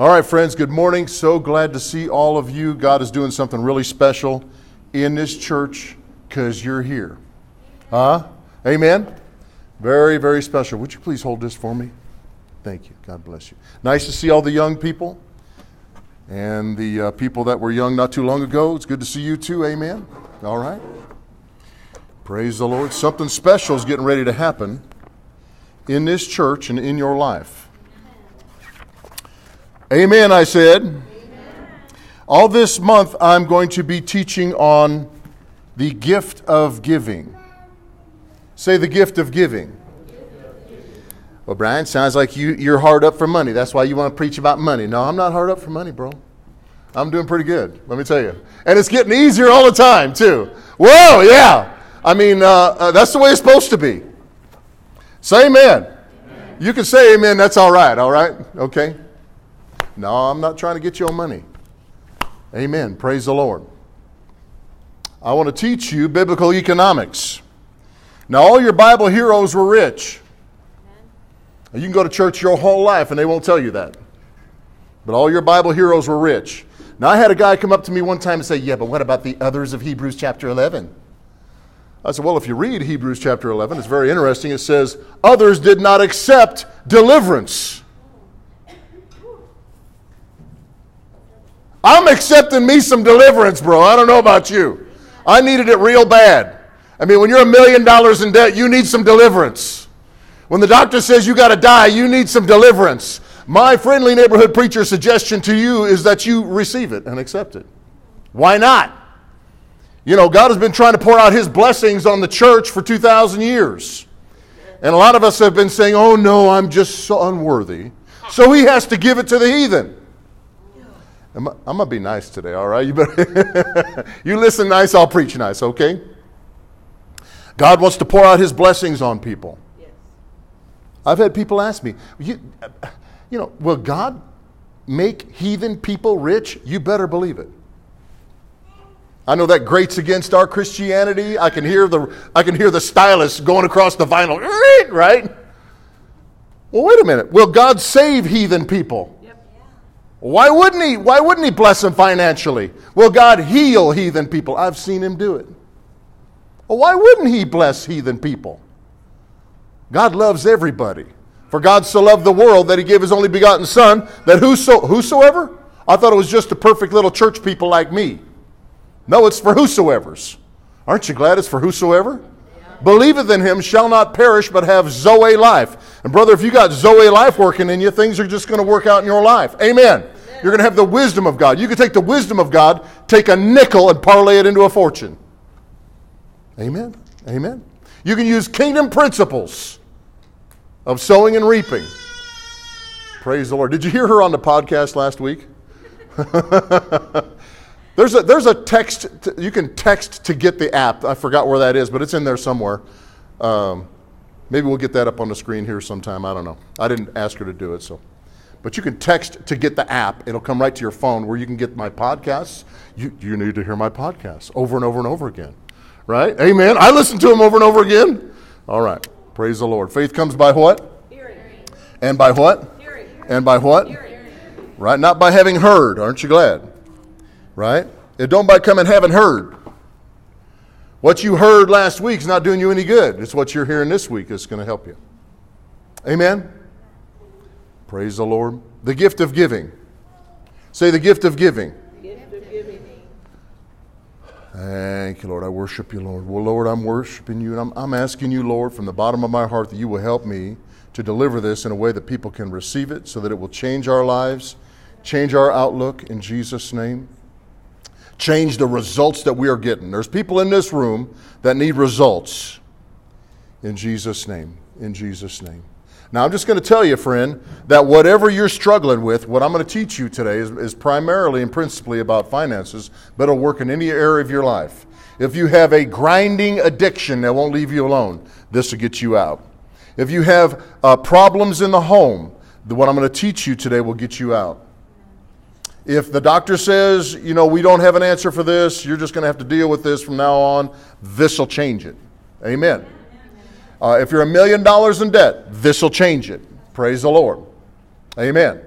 All right, friends, good morning. So glad to see all of you. God is doing something really special in this church because you're here. Huh? Amen? Very, very special. Would you please hold this for me? Thank you. God bless you. Nice to see all the young people and the uh, people that were young not too long ago. It's good to see you too. Amen. All right. Praise the Lord. Something special is getting ready to happen in this church and in your life. Amen, I said. Amen. All this month, I'm going to be teaching on the gift of giving. Say the gift of giving. Well, Brian, sounds like you, you're hard up for money. That's why you want to preach about money. No, I'm not hard up for money, bro. I'm doing pretty good, let me tell you. And it's getting easier all the time, too. Whoa, yeah. I mean, uh, uh, that's the way it's supposed to be. Say amen. amen. You can say amen, that's all right, all right? Okay? No, I'm not trying to get your money. Amen. Praise the Lord. I want to teach you biblical economics. Now, all your Bible heroes were rich. You can go to church your whole life and they won't tell you that. But all your Bible heroes were rich. Now, I had a guy come up to me one time and say, Yeah, but what about the others of Hebrews chapter 11? I said, Well, if you read Hebrews chapter 11, it's very interesting. It says, Others did not accept deliverance. I'm accepting me some deliverance, bro. I don't know about you. I needed it real bad. I mean, when you're a million dollars in debt, you need some deliverance. When the doctor says you got to die, you need some deliverance. My friendly neighborhood preacher suggestion to you is that you receive it and accept it. Why not? You know, God has been trying to pour out his blessings on the church for 2,000 years. And a lot of us have been saying, oh no, I'm just so unworthy. So he has to give it to the heathen. I'm, I'm going to be nice today, all right? You, better you listen nice, I'll preach nice, okay? God wants to pour out his blessings on people. Yes. I've had people ask me, you, you know, will God make heathen people rich? You better believe it. I know that grates against our Christianity. I can hear the I can hear the stylus going across the vinyl, right? Well, wait a minute. Will God save heathen people? Why wouldn't he? Why wouldn't he bless them financially? Will God heal heathen people? I've seen him do it. Well, why wouldn't he bless heathen people? God loves everybody. For God so loved the world that he gave his only begotten Son, that whoso, whosoever? I thought it was just the perfect little church people like me. No, it's for whosoever's. Aren't you glad it's for whosoever? Believeth in him shall not perish, but have Zoe life. And brother, if you got Zoe life working in you, things are just going to work out in your life. Amen. Amen. You're going to have the wisdom of God. You can take the wisdom of God, take a nickel, and parlay it into a fortune. Amen. Amen. You can use kingdom principles of sowing and reaping. Praise the Lord. Did you hear her on the podcast last week? there's, a, there's a text, to, you can text to get the app. I forgot where that is, but it's in there somewhere. Um, maybe we'll get that up on the screen here sometime. I don't know. I didn't ask her to do it, so. But you can text to get the app. It'll come right to your phone where you can get my podcasts. You, you need to hear my podcasts over and over and over again. Right? Amen. I listen to them over and over again. All right. Praise the Lord. Faith comes by what? Hearing. And by what? Hearing. And by what? Hearing. Right? Not by having heard. Aren't you glad? Right? It don't by coming having heard. What you heard last week is not doing you any good. It's what you're hearing this week that's going to help you. Amen? Praise the Lord. The gift of giving. Say the gift of giving. Thank you, Lord. I worship you, Lord. Well, Lord, I'm worshiping you, and I'm, I'm asking you, Lord, from the bottom of my heart that you will help me to deliver this in a way that people can receive it so that it will change our lives, change our outlook in Jesus' name, change the results that we are getting. There's people in this room that need results in Jesus' name. In Jesus' name. Now, I'm just going to tell you, friend, that whatever you're struggling with, what I'm going to teach you today is, is, primarily and principally about finances, but it'll work in any area of your life. If you have a grinding addiction that won't leave you alone, this will get you out. If you have uh, problems in the home, what I'm going to teach you today will get you out. If the doctor says, you know, we don't have an answer for this, you're just going to have to deal with this from now on, this will change it. Amen. Uh, if you're a million dollars in debt, this will change it. Praise the Lord. Amen.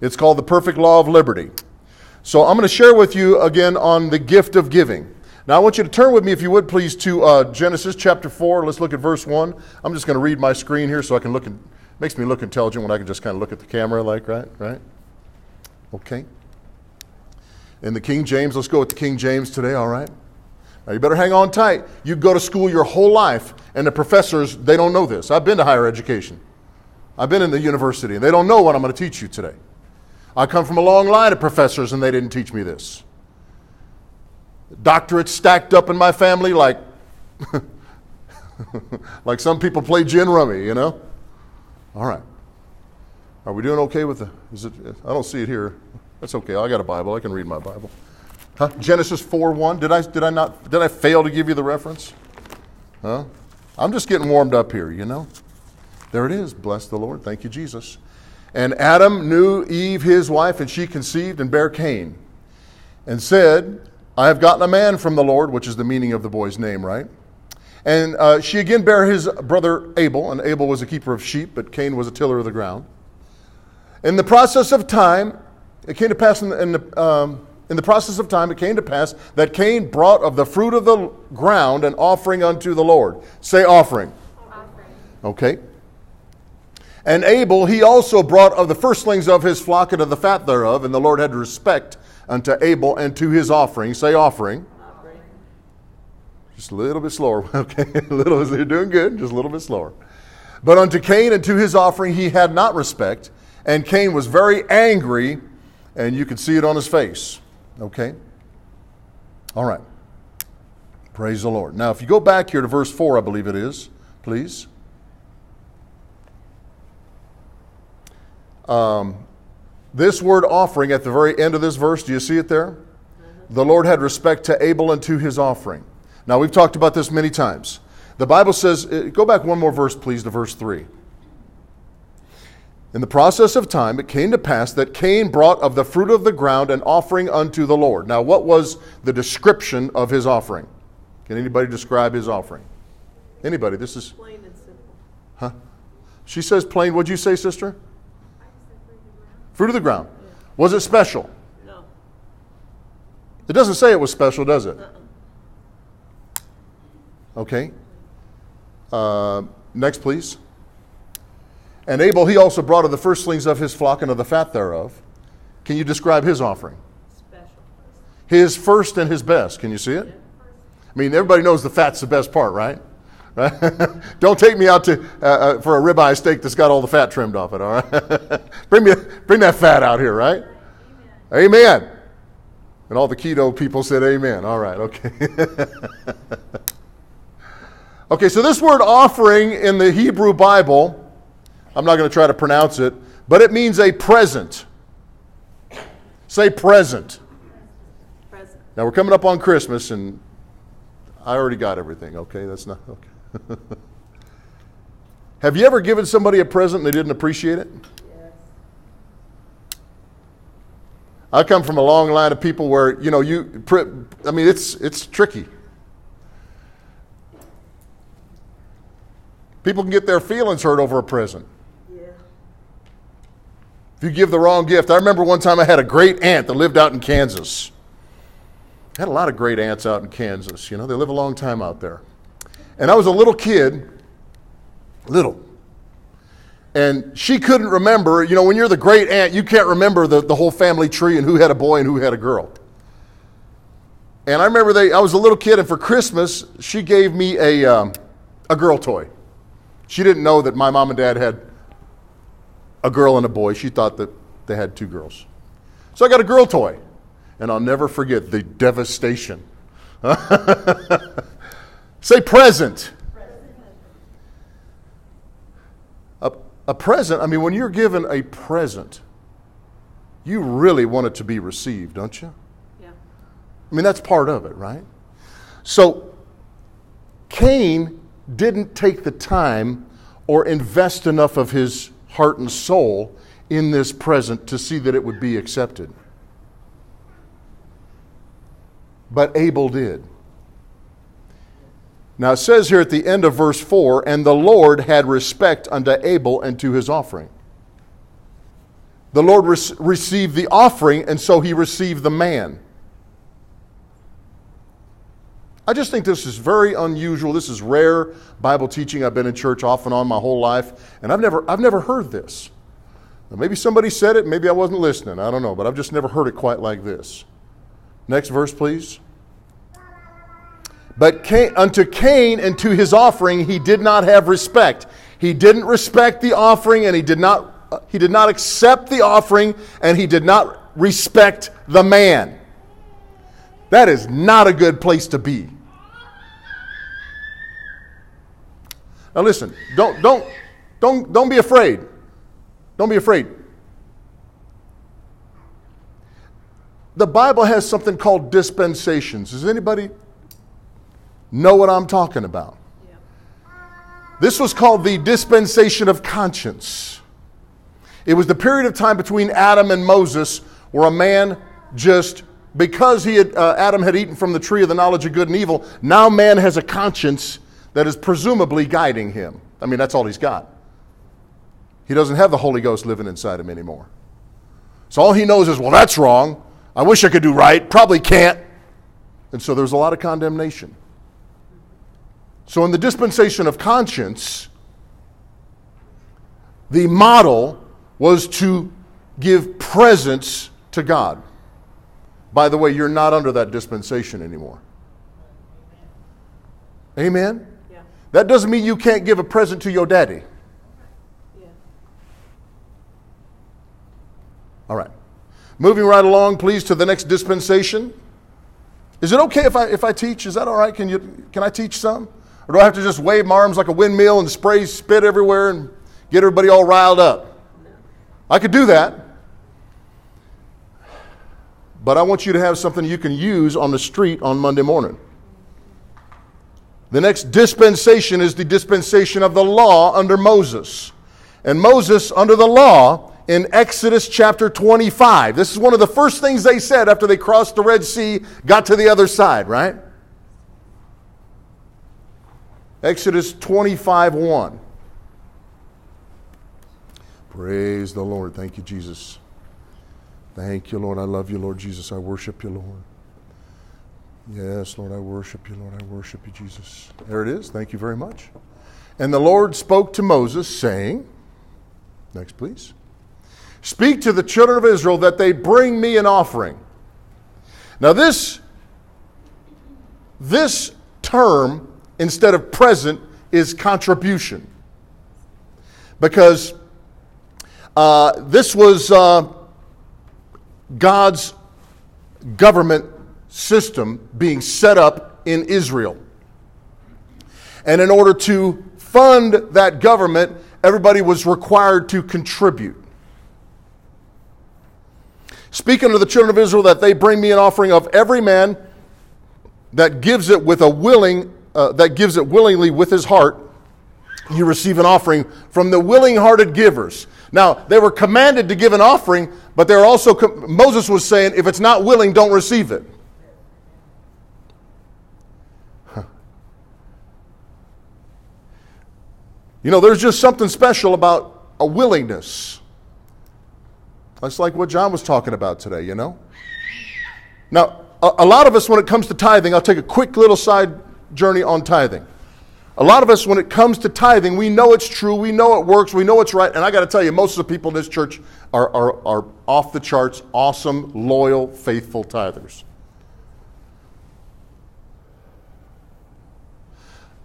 It's called the perfect law of liberty. So I'm going to share with you again on the gift of giving. Now I want you to turn with me, if you would, please, to uh, Genesis chapter 4. Let's look at verse 1. I'm just going to read my screen here so I can look. And, makes me look intelligent when I can just kind of look at the camera, like, right? Right? Okay. In the King James, let's go with the King James today, all right? Now you better hang on tight. You go to school your whole life, and the professors, they don't know this. I've been to higher education. I've been in the university, and they don't know what I'm going to teach you today. I come from a long line of professors, and they didn't teach me this. Doctorates stacked up in my family like, like some people play gin rummy, you know? All right. Are we doing okay with the? Is it? I don't see it here. That's okay. I got a Bible. I can read my Bible. Huh? Genesis four one. Did I? Did I not? Did I fail to give you the reference? Huh? I'm just getting warmed up here. You know. There it is. Bless the Lord. Thank you, Jesus. And Adam knew Eve, his wife, and she conceived and bare Cain, and said, I have gotten a man from the Lord, which is the meaning of the boy's name, right? And uh, she again bare his brother Abel, and Abel was a keeper of sheep, but Cain was a tiller of the ground. In the process of time, it came to pass in the, in the, um, in the process of time, it came to pass that Cain brought of the fruit of the ground an offering unto the Lord. Say offering. offering. Okay. And Abel, he also brought of the firstlings of his flock and of the fat thereof, and the Lord had respect unto Abel and to his offering. Say offering. Just a little bit slower, okay? a little, you're doing good, just a little bit slower. But unto Cain and to his offering he had not respect, and Cain was very angry, and you could see it on his face, okay? All right. Praise the Lord. Now, if you go back here to verse 4, I believe it is, please. Um, this word offering at the very end of this verse, do you see it there? The Lord had respect to Abel and to his offering. Now, we've talked about this many times. The Bible says, uh, go back one more verse, please, to verse 3. In the process of time, it came to pass that Cain brought of the fruit of the ground an offering unto the Lord. Now, what was the description of his offering? Can anybody describe his offering? Anybody? This is. Plain and simple. Huh? She says plain. What'd you say, sister? Fruit of the ground. Was it special? No. It doesn't say it was special, does it? Uh-uh. Okay. Uh, next, please. And Abel, he also brought of the firstlings of his flock and of the fat thereof. Can you describe his offering? Special. His first and his best. Can you see it? I mean, everybody knows the fat's the best part, right? Right? Don't take me out to, uh, uh, for a ribeye steak that's got all the fat trimmed off it, all right? bring, me, bring that fat out here, right? Amen. amen. And all the keto people said amen. All right, okay. okay, so this word offering in the Hebrew Bible, I'm not going to try to pronounce it, but it means a present. Say present. Present. Now we're coming up on Christmas, and I already got everything. Okay, that's not okay. Have you ever given somebody a present and they didn't appreciate it? Yes. I come from a long line of people where you know you. I mean, it's it's tricky. People can get their feelings hurt over a present. If you give the wrong gift, I remember one time I had a great aunt that lived out in Kansas. I had a lot of great aunts out in Kansas. You know, they live a long time out there. And I was a little kid, little. And she couldn't remember, you know, when you're the great aunt, you can't remember the, the whole family tree and who had a boy and who had a girl. And I remember they, I was a little kid, and for Christmas, she gave me a, um, a girl toy. She didn't know that my mom and dad had a girl and a boy. She thought that they had two girls. So I got a girl toy. And I'll never forget the devastation. Say present. A, a present, I mean, when you're given a present, you really want it to be received, don't you? Yeah. I mean, that's part of it, right? So, Cain didn't take the time or invest enough of his heart and soul in this present to see that it would be accepted. But Abel did. Now it says here at the end of verse 4 and the Lord had respect unto Abel and to his offering. the Lord re- received the offering, and so he received the man. I just think this is very unusual. This is rare Bible teaching. I've been in church off and on my whole life, and I've never, I've never heard this. Now, maybe somebody said it, maybe I wasn't listening. I don't know, but I've just never heard it quite like this. Next verse, please. But Cain, unto Cain and to his offering he did not have respect. He didn't respect the offering, and he did not, uh, he did not accept the offering, and he did not respect the man. That is not a good place to be. Now listen, don't don't don't don't be afraid. Don't be afraid. The Bible has something called dispensations. Does anybody know what I'm talking about? This was called the dispensation of conscience. It was the period of time between Adam and Moses where a man just because he had, uh, Adam had eaten from the tree of the knowledge of good and evil, now man has a conscience that is presumably guiding him. I mean, that's all he's got. He doesn't have the Holy Ghost living inside him anymore. So all he knows is, well, that's wrong. I wish I could do right. Probably can't. And so there's a lot of condemnation. So in the dispensation of conscience, the model was to give presents to God. By the way, you're not under that dispensation anymore. Amen? Yeah. That doesn't mean you can't give a present to your daddy. Yeah. All right. Moving right along, please, to the next dispensation. Is it okay if I, if I teach? Is that all right? Can, you, can I teach some? Or do I have to just wave my arms like a windmill and spray spit everywhere and get everybody all riled up? I could do that. But I want you to have something you can use on the street on Monday morning. The next dispensation is the dispensation of the law under Moses. And Moses, under the law, in Exodus chapter 25, this is one of the first things they said after they crossed the Red Sea, got to the other side, right? Exodus 25 1. Praise the Lord. Thank you, Jesus. Thank you, Lord. I love you, Lord Jesus. I worship you, Lord. Yes, Lord, I worship you, Lord. I worship you, Jesus. There it is. Thank you very much. And the Lord spoke to Moses, saying, Next, please. Speak to the children of Israel that they bring me an offering. Now, this, this term, instead of present, is contribution. Because uh, this was. Uh, God's government system being set up in Israel. And in order to fund that government, everybody was required to contribute. Speaking to the children of Israel, that they bring me an offering of every man that gives it with a willing, uh, that gives it willingly with his heart, you receive an offering from the willing hearted givers. Now, they were commanded to give an offering, but they're also, Moses was saying, if it's not willing, don't receive it. You know, there's just something special about a willingness. That's like what John was talking about today, you know? Now, a, a lot of us, when it comes to tithing, I'll take a quick little side journey on tithing. A lot of us, when it comes to tithing, we know it's true, we know it works, we know it's right. And I got to tell you, most of the people in this church are, are, are off the charts, awesome, loyal, faithful tithers.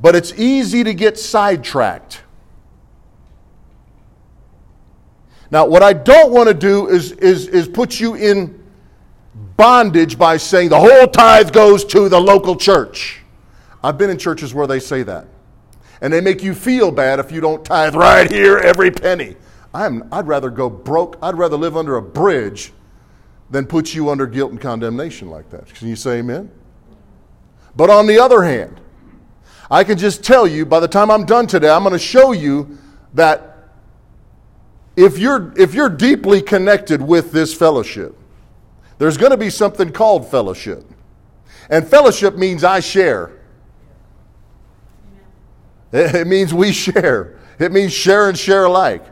But it's easy to get sidetracked. Now, what I don't want to do is, is, is put you in bondage by saying the whole tithe goes to the local church. I've been in churches where they say that and they make you feel bad if you don't tithe right here every penny. I'm, I'd rather go broke, I'd rather live under a bridge than put you under guilt and condemnation like that. Can you say amen? But on the other hand, I can just tell you by the time I'm done today, I'm going to show you that if you're, if you're deeply connected with this fellowship, there's going to be something called fellowship. And fellowship means I share. It means we share. It means share and share alike.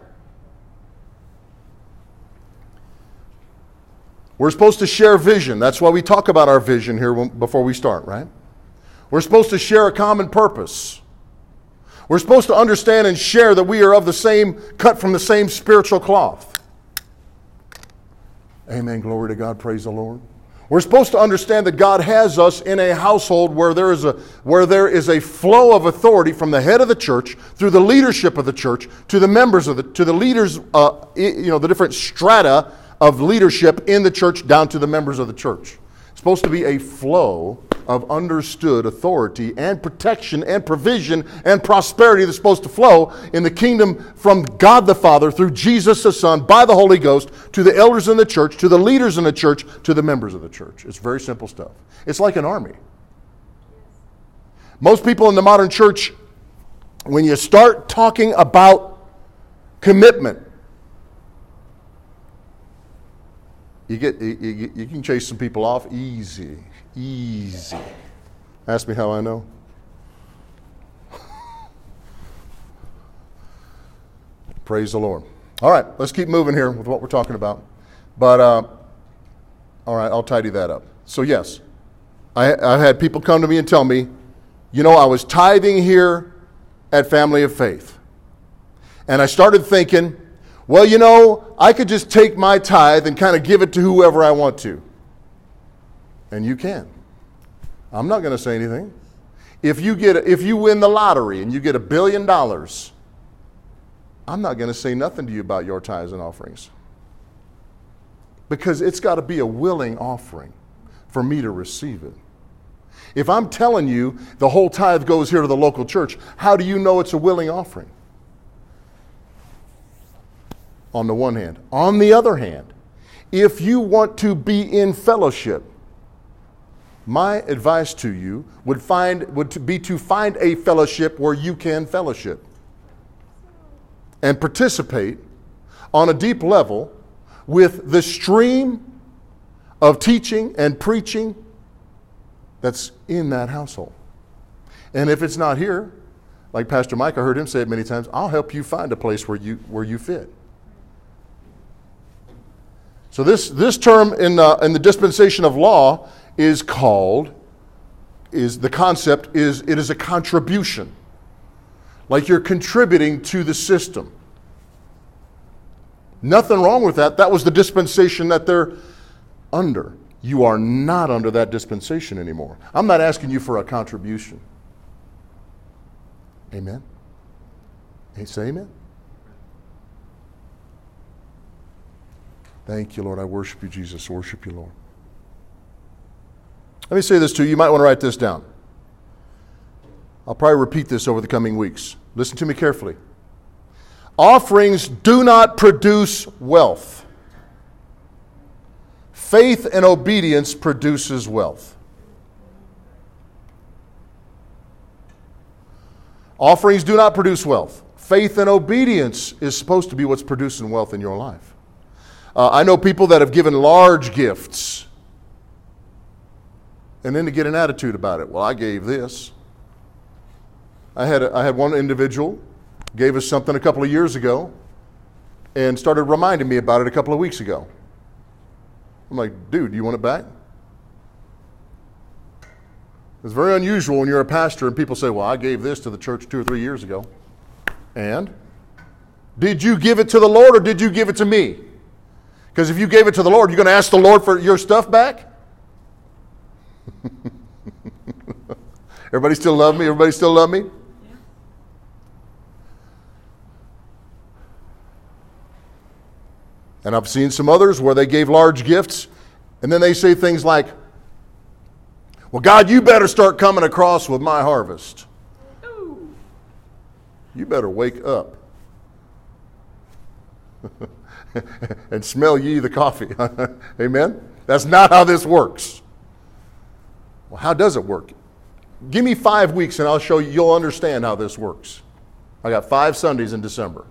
We're supposed to share vision. That's why we talk about our vision here before we start, right? We're supposed to share a common purpose. We're supposed to understand and share that we are of the same, cut from the same spiritual cloth. Amen. Glory to God. Praise the Lord. We're supposed to understand that God has us in a household where there is a, where there is a flow of authority from the head of the church through the leadership of the church to the members of the, to the leaders, uh, you know, the different strata of leadership in the church down to the members of the church. It's supposed to be a flow of understood authority and protection and provision and prosperity that's supposed to flow in the kingdom from God the Father through Jesus the Son by the Holy Ghost to the elders in the church, to the leaders in the church, to the members of the church. It's very simple stuff. It's like an army. Most people in the modern church, when you start talking about commitment, you get you, you, can chase some people off easy easy. Ask me how I know. Praise the Lord. All right, let's keep moving here with what we're talking about. But, uh, all right, I'll tidy that up. So, yes, I, I've had people come to me and tell me, you know, I was tithing here at Family of Faith. And I started thinking, well, you know, I could just take my tithe and kind of give it to whoever I want to and you can. I'm not going to say anything. If you get if you win the lottery and you get a billion dollars, I'm not going to say nothing to you about your tithes and offerings. Because it's got to be a willing offering for me to receive it. If I'm telling you the whole tithe goes here to the local church, how do you know it's a willing offering? On the one hand. On the other hand, if you want to be in fellowship, my advice to you would, find, would be to find a fellowship where you can fellowship and participate on a deep level with the stream of teaching and preaching that's in that household. And if it's not here, like Pastor Mike, I heard him say it many times, I'll help you find a place where you, where you fit. So this, this term in, uh, in the dispensation of law is called, is the concept is it is a contribution. Like you're contributing to the system. Nothing wrong with that. That was the dispensation that they're under. You are not under that dispensation anymore. I'm not asking you for a contribution. Amen. Say amen. Thank you, Lord. I worship you, Jesus. Worship you, Lord. Let me say this to you. You might want to write this down. I'll probably repeat this over the coming weeks. Listen to me carefully. Offerings do not produce wealth. Faith and obedience produces wealth. Offerings do not produce wealth. Faith and obedience is supposed to be what's producing wealth in your life. Uh, I know people that have given large gifts and then to get an attitude about it. Well, I gave this. I had, I had one individual gave us something a couple of years ago and started reminding me about it a couple of weeks ago. I'm like, dude, do you want it back? It's very unusual when you're a pastor and people say, well, I gave this to the church two or three years ago. And? Did you give it to the Lord or did you give it to me? Because if you gave it to the Lord, you're going to ask the Lord for your stuff back? Everybody still love me? Everybody still love me? And I've seen some others where they gave large gifts and then they say things like, Well, God, you better start coming across with my harvest. Ooh. You better wake up and smell ye the coffee. Amen? That's not how this works. Well, how does it work? Give me five weeks and I'll show you, you'll understand how this works. I got five Sundays in December.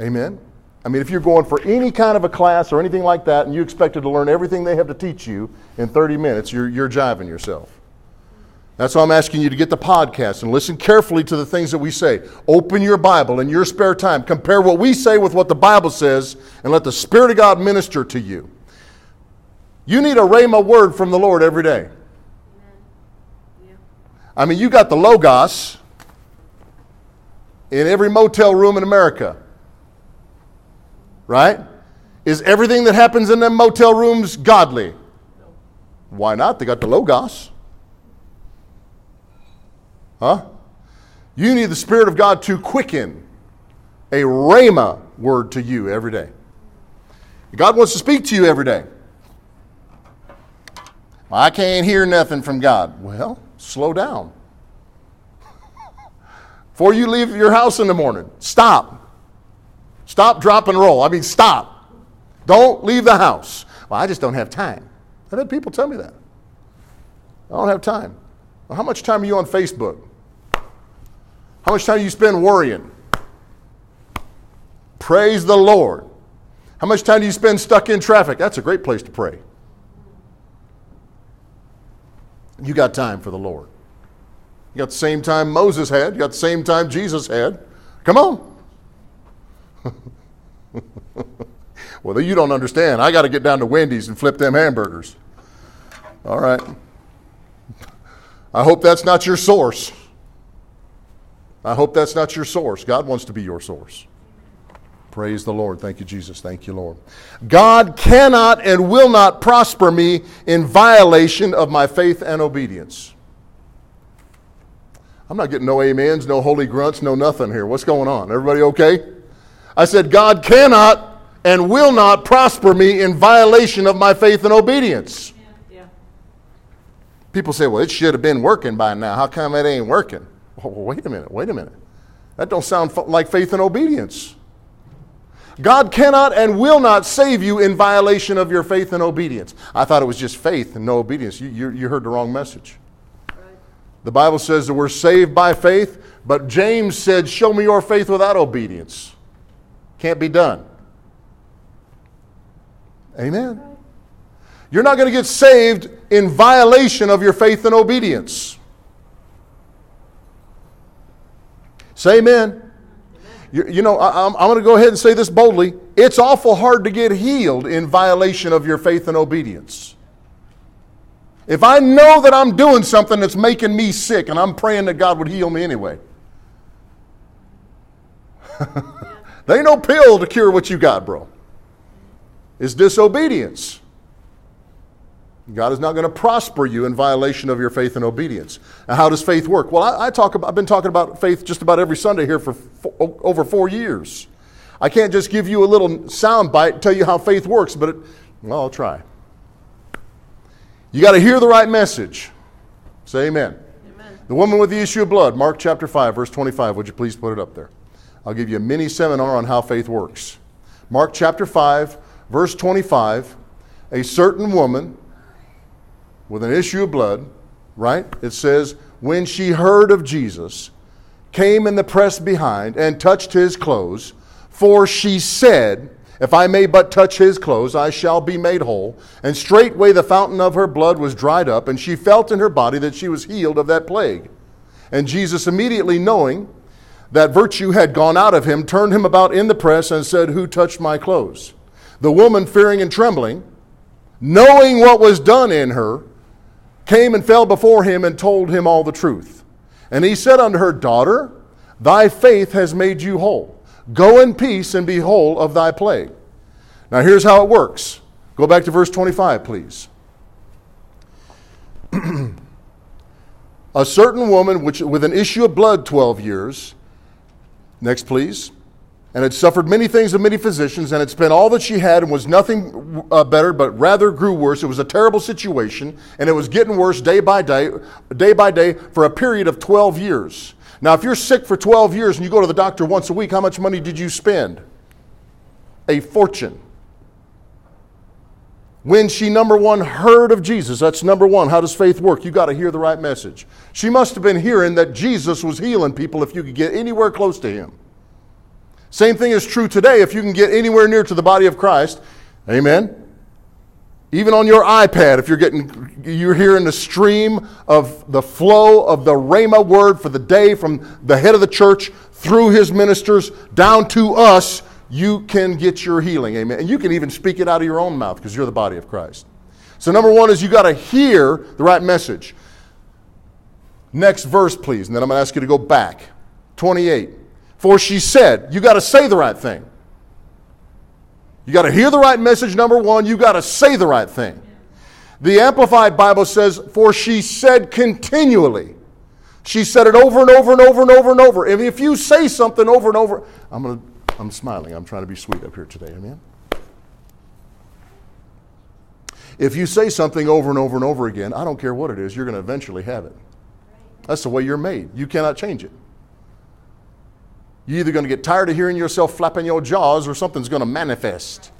Amen? I mean, if you're going for any kind of a class or anything like that and you expected to learn everything they have to teach you in 30 minutes, you're, you're jiving yourself. That's why I'm asking you to get the podcast and listen carefully to the things that we say. Open your Bible in your spare time. Compare what we say with what the Bible says and let the Spirit of God minister to you. You need a rhema word from the Lord every day. I mean, you got the Logos in every motel room in America. Right? Is everything that happens in them motel rooms godly? Why not? They got the Logos. Huh? You need the Spirit of God to quicken a rhema word to you every day. God wants to speak to you every day. I can't hear nothing from God. Well, slow down. Before you leave your house in the morning, stop. Stop, drop, and roll. I mean, stop. Don't leave the house. Well, I just don't have time. I've had people tell me that. I don't have time. Well, how much time are you on Facebook? How much time do you spend worrying? Praise the Lord. How much time do you spend stuck in traffic? That's a great place to pray. You got time for the Lord. You got the same time Moses had, you got the same time Jesus had. Come on. well, you don't understand. I got to get down to Wendy's and flip them hamburgers. All right. I hope that's not your source. I hope that's not your source. God wants to be your source. Praise the Lord. Thank you, Jesus. Thank you, Lord. God cannot and will not prosper me in violation of my faith and obedience. I'm not getting no amens, no holy grunts, no nothing here. What's going on? Everybody okay? I said, God cannot and will not prosper me in violation of my faith and obedience. People say, well, it should have been working by now. How come it ain't working? Oh, well, wait a minute, wait a minute. That don't sound like faith and obedience. God cannot and will not save you in violation of your faith and obedience. I thought it was just faith and no obedience. You, you, you heard the wrong message. The Bible says that we're saved by faith, but James said, Show me your faith without obedience. Can't be done. Amen. You're not going to get saved in violation of your faith and obedience. Say amen. You, you know, I, I'm going to go ahead and say this boldly. It's awful hard to get healed in violation of your faith and obedience. If I know that I'm doing something that's making me sick and I'm praying that God would heal me anyway, there ain't no pill to cure what you got, bro. It's disobedience. God is not going to prosper you in violation of your faith and obedience. Now, how does faith work? Well, I, I talk about, I've been talking about faith just about every Sunday here for over four years. I can't just give you a little sound bite and tell you how faith works, but it, well, I'll try. You got to hear the right message. Say amen. amen. The woman with the issue of blood, Mark chapter 5, verse 25. Would you please put it up there? I'll give you a mini seminar on how faith works. Mark chapter 5, verse 25. A certain woman with an issue of blood, right? It says, when she heard of Jesus, came in the press behind and touched his clothes, for she said, If I may but touch his clothes, I shall be made whole. And straightway the fountain of her blood was dried up, and she felt in her body that she was healed of that plague. And Jesus, immediately knowing that virtue had gone out of him, turned him about in the press and said, Who touched my clothes? The woman, fearing and trembling, knowing what was done in her, came and fell before him and told him all the truth. And he said unto her, Daughter, thy faith has made you whole. Go in peace and be whole of thy plague. Now here's how it works. Go back to verse 25, please. a certain woman which, with an issue of blood 12 years, next please, and had suffered many things of many physicians, and had spent all that she had, and was nothing uh, better, but rather grew worse. It was a terrible situation, and it was getting worse day by day, day by day, for a period of 12 years. Now, if you're sick for 12 years and you go to the doctor once a week, how much money did you spend? A fortune. When she, number one, heard of Jesus, that's number one. How does faith work? You got to hear the right message. She must have been hearing that Jesus was healing people if you could get anywhere close to him. Same thing is true today if you can get anywhere near to the body of Christ. Amen. Even on your iPad, if you're getting you're hearing the stream of the flow of the Rhema word for the day from the head of the church through his ministers down to us, you can get your healing. Amen. And you can even speak it out of your own mouth because you're the body of Christ. So, number one is you got to hear the right message. Next verse, please, and then I'm going to ask you to go back. 28. For she said, you got to say the right thing. You got to hear the right message, number one. You got to say the right thing. The Amplified Bible says, For she said continually. She said it over and over and over and over and over. If, if you say something over and over, I'm, gonna, I'm smiling. I'm trying to be sweet up here today. Amen. If you say something over and over and over again, I don't care what it is, you're going to eventually have it. That's the way you're made. You cannot change it. You're either going to get tired of hearing yourself flapping your jaws or something's going to manifest.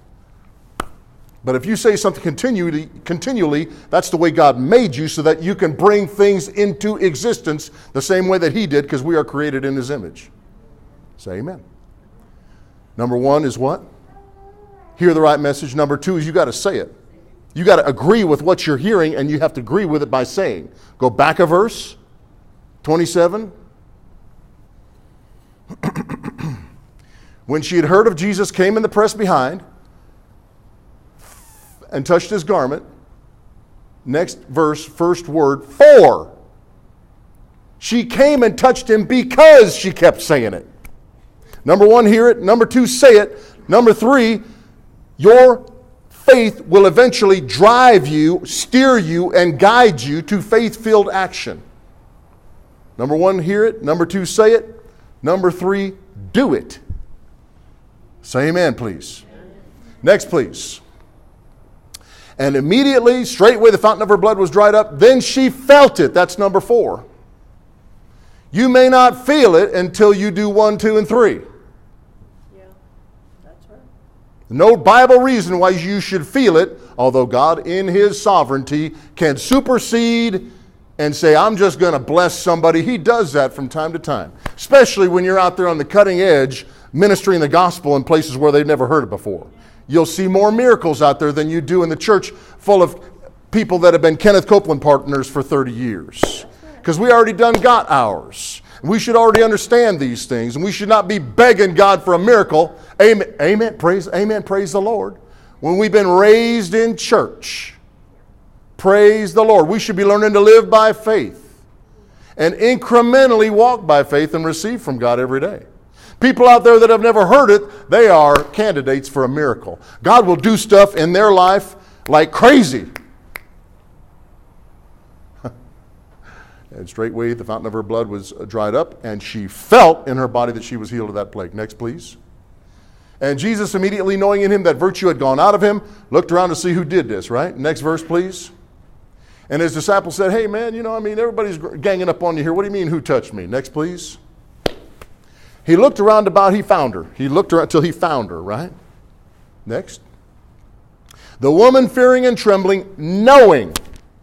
But if you say something continually, continually, that's the way God made you so that you can bring things into existence the same way that He did because we are created in His image. Say amen. Number one is what? Hear the right message. Number two is you got to say it. You got to agree with what you're hearing and you have to agree with it by saying. Go back a verse. 27. when she had heard of Jesus, came in the press behind and touched his garment. Next verse, first word, for. She came and touched him because she kept saying it. Number one, hear it. Number two, say it. Number three, your faith will eventually drive you, steer you, and guide you to faith filled action. Number one, hear it. Number two, say it. Number three, do it. Say amen, please. Next, please. And immediately, straightway, the fountain of her blood was dried up. Then she felt it. That's number four. You may not feel it until you do one, two, and three. Yeah, that's right. No Bible reason why you should feel it, although God, in His sovereignty, can supersede and say, I'm just going to bless somebody. He does that from time to time, especially when you're out there on the cutting edge ministering the gospel in places where they've never heard it before. You'll see more miracles out there than you do in the church full of people that have been Kenneth Copeland partners for 30 years. Because we already done got ours. We should already understand these things, and we should not be begging God for a miracle. Amen. Amen. Praise, amen. Praise the Lord. When we've been raised in church, praise the Lord. We should be learning to live by faith and incrementally walk by faith and receive from God every day. People out there that have never heard it, they are candidates for a miracle. God will do stuff in their life like crazy. and straightway the fountain of her blood was uh, dried up, and she felt in her body that she was healed of that plague. Next, please. And Jesus, immediately knowing in him that virtue had gone out of him, looked around to see who did this, right? Next verse, please. And his disciples said, Hey, man, you know, I mean, everybody's ganging up on you here. What do you mean, who touched me? Next, please. He looked around about, he found her. He looked around till he found her, right? Next. The woman fearing and trembling, knowing.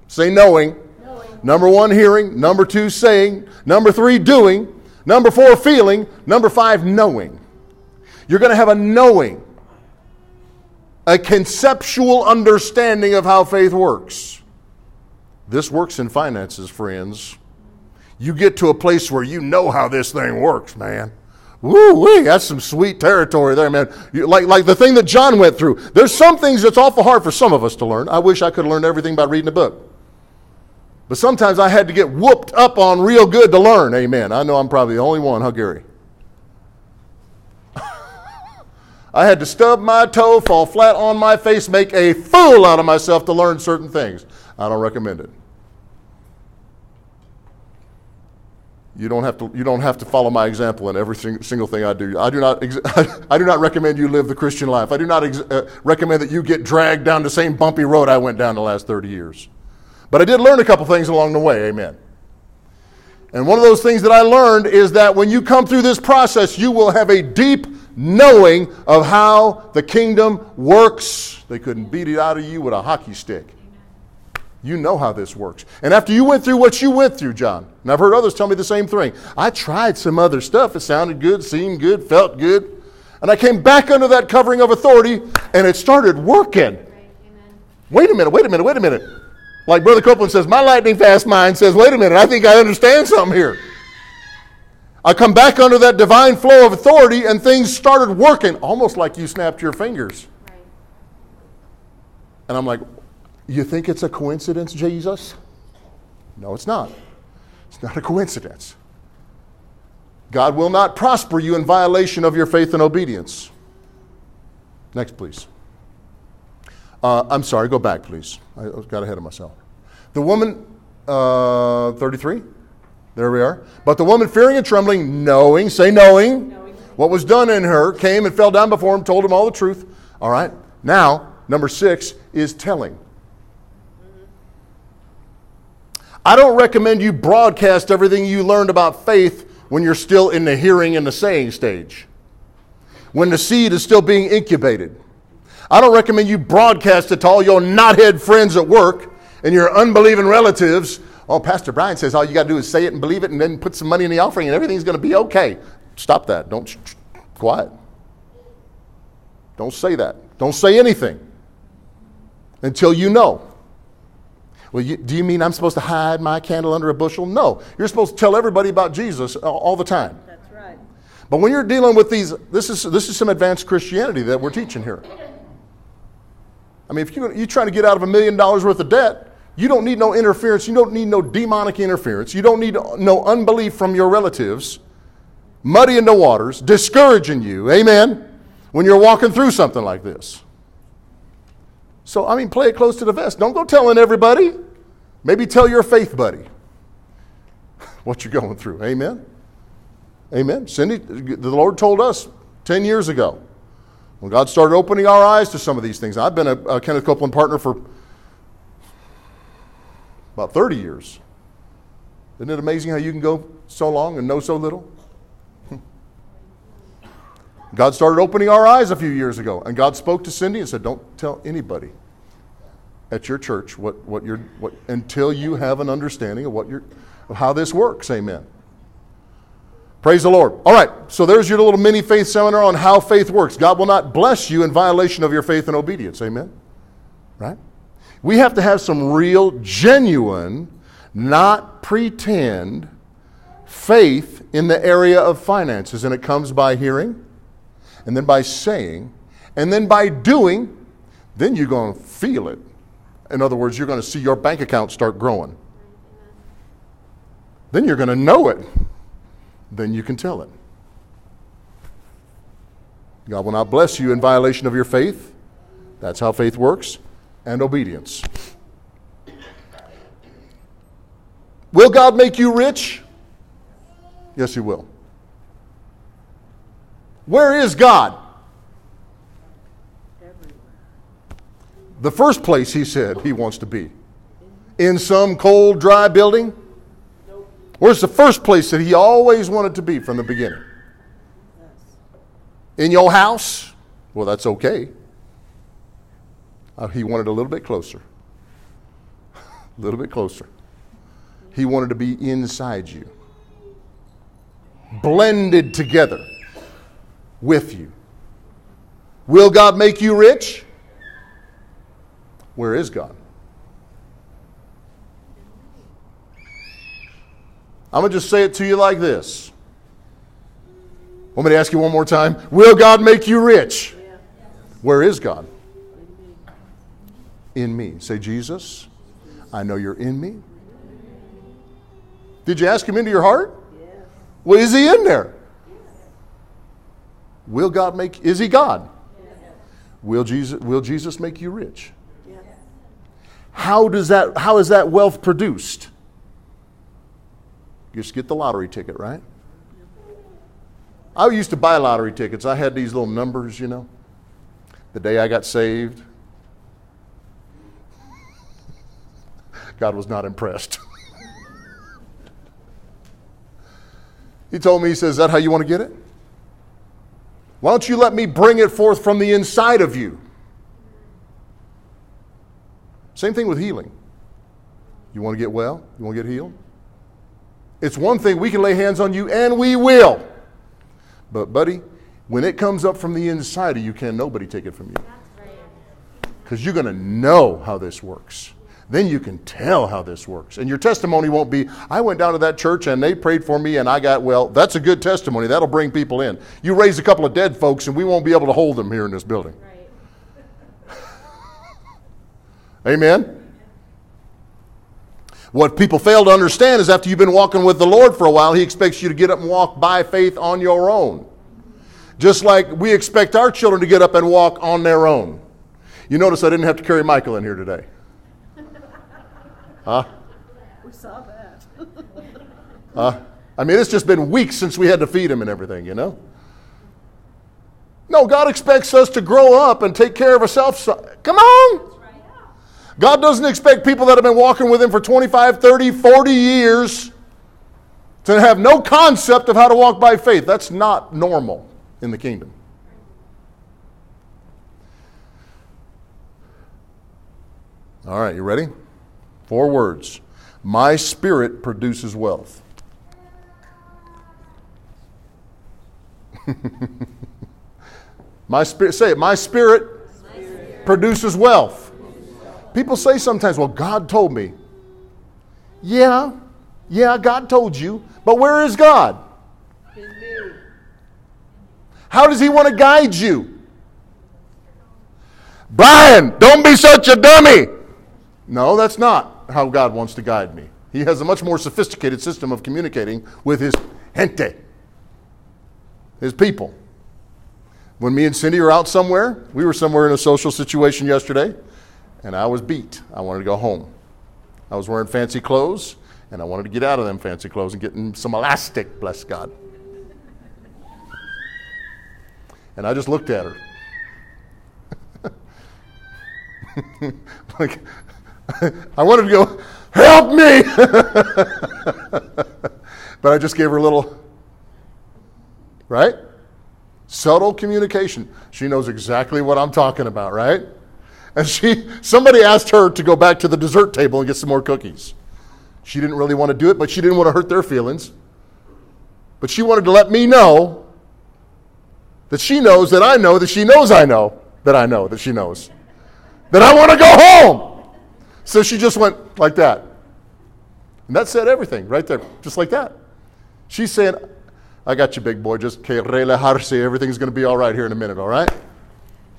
Say knowing. knowing. Number one, hearing. Number two, saying. Number three, doing. Number four, feeling. Number five, knowing. You're going to have a knowing, a conceptual understanding of how faith works. This works in finances, friends. You get to a place where you know how this thing works, man. Woo wee, that's some sweet territory there, man. You, like, like the thing that John went through. There's some things that's awful hard for some of us to learn. I wish I could have learned everything by reading a book. But sometimes I had to get whooped up on real good to learn. Amen. I know I'm probably the only one, huh, Gary? I had to stub my toe, fall flat on my face, make a fool out of myself to learn certain things. I don't recommend it. You don't have to. You don't have to follow my example in every single thing I do. I do not. I do not recommend you live the Christian life. I do not ex- uh, recommend that you get dragged down the same bumpy road I went down the last thirty years. But I did learn a couple things along the way. Amen. And one of those things that I learned is that when you come through this process, you will have a deep knowing of how the kingdom works. They couldn't beat it out of you with a hockey stick. You know how this works. And after you went through what you went through, John, and I've heard others tell me the same thing. I tried some other stuff. It sounded good, seemed good, felt good. And I came back under that covering of authority and it started working. Wait a minute, wait a minute, wait a minute. Like Brother Copeland says, my lightning fast mind says, wait a minute, I think I understand something here. I come back under that divine flow of authority and things started working, almost like you snapped your fingers. And I'm like, You think it's a coincidence, Jesus? No, it's not. It's not a coincidence. God will not prosper you in violation of your faith and obedience. Next, please. Uh, I'm sorry, go back, please. I got ahead of myself. The woman, uh, 33, there we are. But the woman, fearing and trembling, knowing, say knowing, knowing, what was done in her, came and fell down before him, told him all the truth. All right. Now, number six is telling. I don't recommend you broadcast everything you learned about faith when you're still in the hearing and the saying stage, when the seed is still being incubated. I don't recommend you broadcast it to all your knothead friends at work and your unbelieving relatives. Oh, Pastor Brian says all you got to do is say it and believe it and then put some money in the offering and everything's going to be okay. Stop that. Don't, sh- sh- quiet. Don't say that. Don't say anything until you know. Well, you, do you mean I'm supposed to hide my candle under a bushel? No. You're supposed to tell everybody about Jesus all, all the time. That's right. But when you're dealing with these, this is, this is some advanced Christianity that we're teaching here. I mean, if you, you're trying to get out of a million dollars worth of debt, you don't need no interference. You don't need no demonic interference. You don't need no unbelief from your relatives muddying the waters, discouraging you. Amen. When you're walking through something like this. So, I mean, play it close to the vest. Don't go telling everybody. Maybe tell your faith buddy what you're going through. Amen. Amen. Cindy, the Lord told us 10 years ago when God started opening our eyes to some of these things. I've been a, a Kenneth Copeland partner for about 30 years. Isn't it amazing how you can go so long and know so little? God started opening our eyes a few years ago, and God spoke to Cindy and said, Don't tell anybody at your church what, what you're, what, until you have an understanding of, what you're, of how this works. Amen. Praise the Lord. All right, so there's your little mini faith seminar on how faith works. God will not bless you in violation of your faith and obedience. Amen. Right? We have to have some real, genuine, not pretend faith in the area of finances, and it comes by hearing and then by saying, and then by doing, then you're going to feel it. In other words, you're going to see your bank account start growing. Then you're going to know it. Then you can tell it. God will not bless you in violation of your faith. That's how faith works, and obedience. Will God make you rich? Yes, He will. Where is God? The first place he said he wants to be. In some cold, dry building? Where's the first place that he always wanted to be from the beginning? In your house? Well, that's okay. Uh, he wanted a little bit closer. a little bit closer. He wanted to be inside you, blended together with you. Will God make you rich? Where is God? I'm going to just say it to you like this. Want me to ask you one more time? Will God make you rich? Where is God? In me. Say, Jesus, I know you're in me. Did you ask him into your heart? Well, is he in there? Will God make, is he God? Will Jesus, will Jesus make you rich? How does that, how is that wealth produced? You just get the lottery ticket, right? I used to buy lottery tickets. I had these little numbers, you know. The day I got saved, God was not impressed. he told me, he says, Is that how you want to get it? Why don't you let me bring it forth from the inside of you? Same thing with healing. You want to get well? You want to get healed? It's one thing we can lay hands on you, and we will. But, buddy, when it comes up from the inside of you, can nobody take it from you. Because you're going to know how this works then you can tell how this works. And your testimony won't be, I went down to that church and they prayed for me and I got well. That's a good testimony. That'll bring people in. You raise a couple of dead folks and we won't be able to hold them here in this building. Right. Amen? What people fail to understand is after you've been walking with the Lord for a while, He expects you to get up and walk by faith on your own. Just like we expect our children to get up and walk on their own. You notice I didn't have to carry Michael in here today. Huh? We saw that. Huh? I mean, it's just been weeks since we had to feed him and everything, you know? No, God expects us to grow up and take care of ourselves. Come on! God doesn't expect people that have been walking with Him for 25, 30, 40 years to have no concept of how to walk by faith. That's not normal in the kingdom. All right, you ready? Four words. My spirit produces wealth. my spirit, say it, my spirit, my spirit. produces wealth. People say sometimes, well, God told me. Yeah, yeah, God told you. But where is God? How does He want to guide you? Brian, don't be such a dummy. No, that's not how God wants to guide me. He has a much more sophisticated system of communicating with His gente, His people. When me and Cindy are out somewhere, we were somewhere in a social situation yesterday, and I was beat. I wanted to go home. I was wearing fancy clothes, and I wanted to get out of them fancy clothes and get some elastic, bless God. And I just looked at her. like, I wanted to go, help me! but I just gave her a little, right? Subtle communication. She knows exactly what I'm talking about, right? And she, somebody asked her to go back to the dessert table and get some more cookies. She didn't really want to do it, but she didn't want to hurt their feelings. But she wanted to let me know that she knows that I know that she knows I know that I know that she knows that I want to go home. So she just went like that. And that said everything right there, just like that. She's saying, I got you, big boy. Just que relajarse. Everything's going to be all right here in a minute, all right?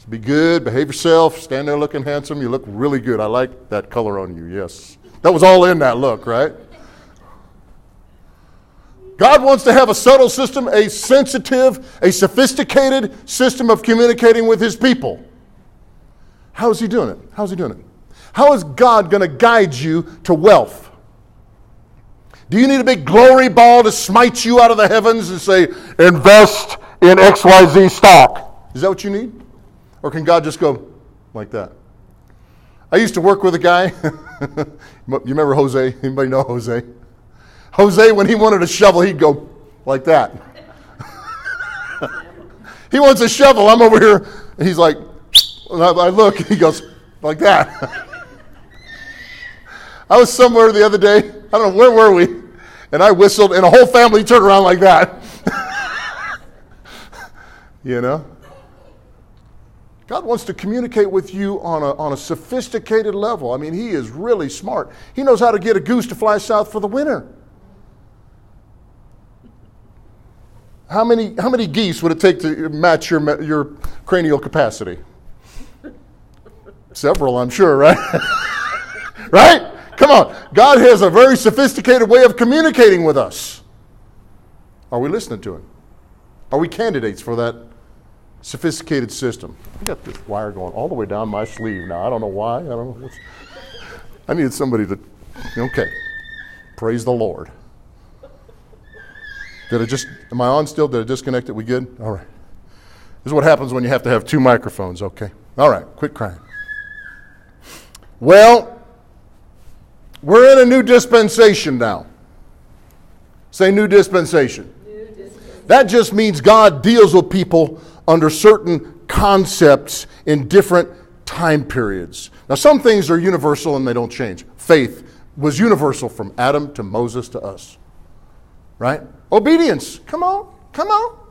Be good, behave yourself, stand there looking handsome. You look really good. I like that color on you, yes. That was all in that look, right? God wants to have a subtle system, a sensitive, a sophisticated system of communicating with his people. How is he doing it? How is he doing it? How is God going to guide you to wealth? Do you need a big glory ball to smite you out of the heavens and say, invest in XYZ stock? Is that what you need? Or can God just go like that? I used to work with a guy. you remember Jose? Anybody know Jose? Jose, when he wanted a shovel, he'd go like that. he wants a shovel. I'm over here. And he's like, I look, he goes like that. I was somewhere the other day. I don't know, where were we? And I whistled, and a whole family turned around like that. you know? God wants to communicate with you on a, on a sophisticated level. I mean, He is really smart. He knows how to get a goose to fly south for the winter. How many, how many geese would it take to match your, your cranial capacity? Several, I'm sure, right? right? Come on. God has a very sophisticated way of communicating with us. Are we listening to Him? Are we candidates for that sophisticated system? I got this wire going all the way down my sleeve now. I don't know why. I don't know. What's, I needed somebody to. Okay. Praise the Lord. Did I just, am I on still? Did I disconnect it? We good? All right. This is what happens when you have to have two microphones, okay? All right, quit crying. Well, we're in a new dispensation now. Say new dispensation. new dispensation. That just means God deals with people under certain concepts in different time periods. Now, some things are universal and they don't change. Faith was universal from Adam to Moses to us. Right? Obedience. Come on. Come on.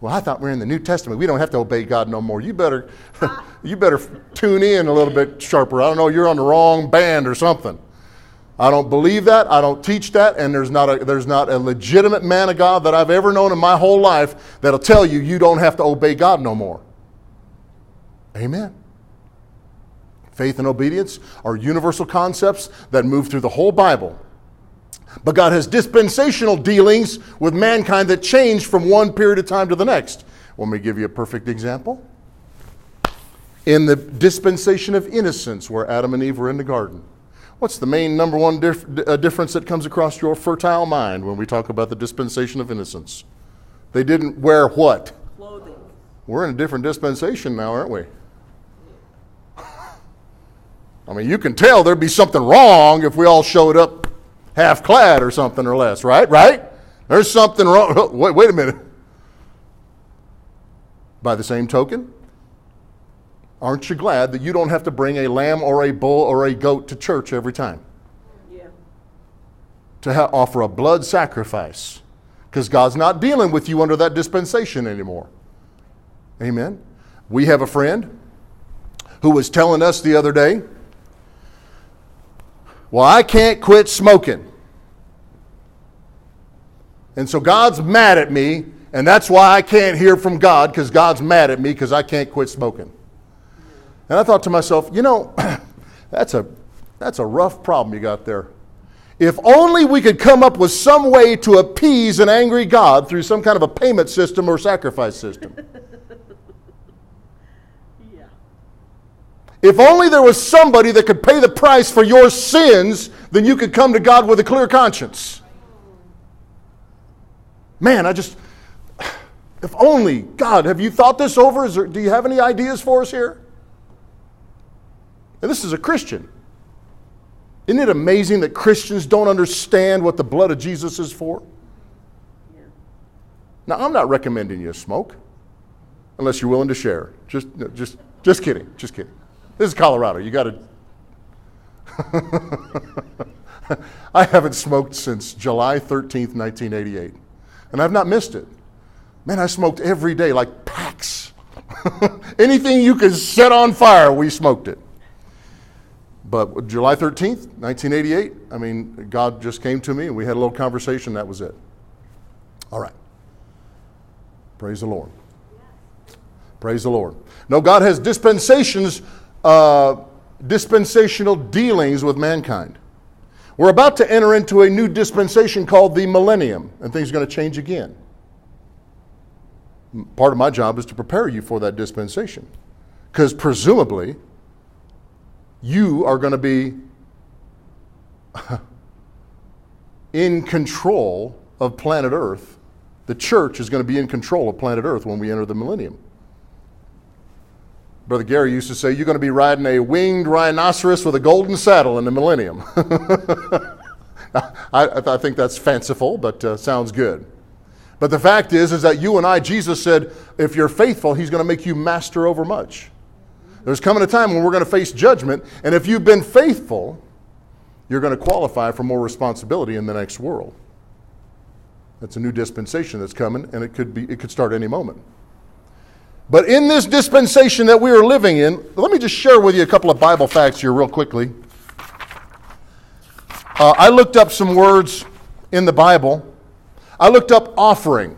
Well, I thought we are in the New Testament. We don't have to obey God no more. You better, you better tune in a little bit sharper. I don't know. You're on the wrong band or something. I don't believe that. I don't teach that. And there's not a, there's not a legitimate man of God that I've ever known in my whole life that'll tell you you don't have to obey God no more. Amen. Faith and obedience are universal concepts that move through the whole Bible. But God has dispensational dealings with mankind that change from one period of time to the next. Let me give you a perfect example? In the dispensation of innocence, where Adam and Eve were in the garden, what's the main number one dif- uh, difference that comes across your fertile mind when we talk about the dispensation of innocence? They didn't wear what? Clothing. We're in a different dispensation now, aren't we? I mean, you can tell there'd be something wrong if we all showed up half clad or something or less, right? Right? There's something wrong. Wait, wait a minute. By the same token, aren't you glad that you don't have to bring a lamb or a bull or a goat to church every time Yeah. to ha- offer a blood sacrifice? Because God's not dealing with you under that dispensation anymore. Amen. We have a friend who was telling us the other day, Well, I can't quit smoking. And so God's mad at me, and that's why I can't hear from God, because God's mad at me because I can't quit smoking. And I thought to myself, you know, that's a, that's a rough problem you got there. If only we could come up with some way to appease an angry God through some kind of a payment system or sacrifice system. Yeah. If only there was somebody that could pay the price for your sins, then you could come to God with a clear conscience. Man, I just, if only, God, have you thought this over? Is there, do you have any ideas for us here? And this is a Christian. Isn't it amazing that Christians don't understand what the blood of Jesus is for? Yeah. Now, I'm not recommending you smoke unless you're willing to share. Just, no, just, just kidding. Just kidding. This is Colorado. You got to. I haven't smoked since July 13th, 1988, and I've not missed it. Man, I smoked every day, like packs. Anything you could set on fire, we smoked it. But July 13th, 1988, I mean, God just came to me and we had a little conversation. That was it. All right. Praise the Lord. Praise the Lord. No, God has dispensations, uh, dispensational dealings with mankind. We're about to enter into a new dispensation called the millennium, and things are going to change again. Part of my job is to prepare you for that dispensation. Because presumably, you are going to be in control of planet Earth. The church is going to be in control of planet Earth when we enter the millennium. Brother Gary used to say, You're going to be riding a winged rhinoceros with a golden saddle in the millennium. I, I think that's fanciful, but uh, sounds good. But the fact is, is that you and I, Jesus said, if you're faithful, He's going to make you master over much. There's coming a time when we're going to face judgment, and if you've been faithful, you're going to qualify for more responsibility in the next world. That's a new dispensation that's coming, and it could be it could start any moment. But in this dispensation that we are living in, let me just share with you a couple of Bible facts here, real quickly. Uh, I looked up some words in the Bible. I looked up offering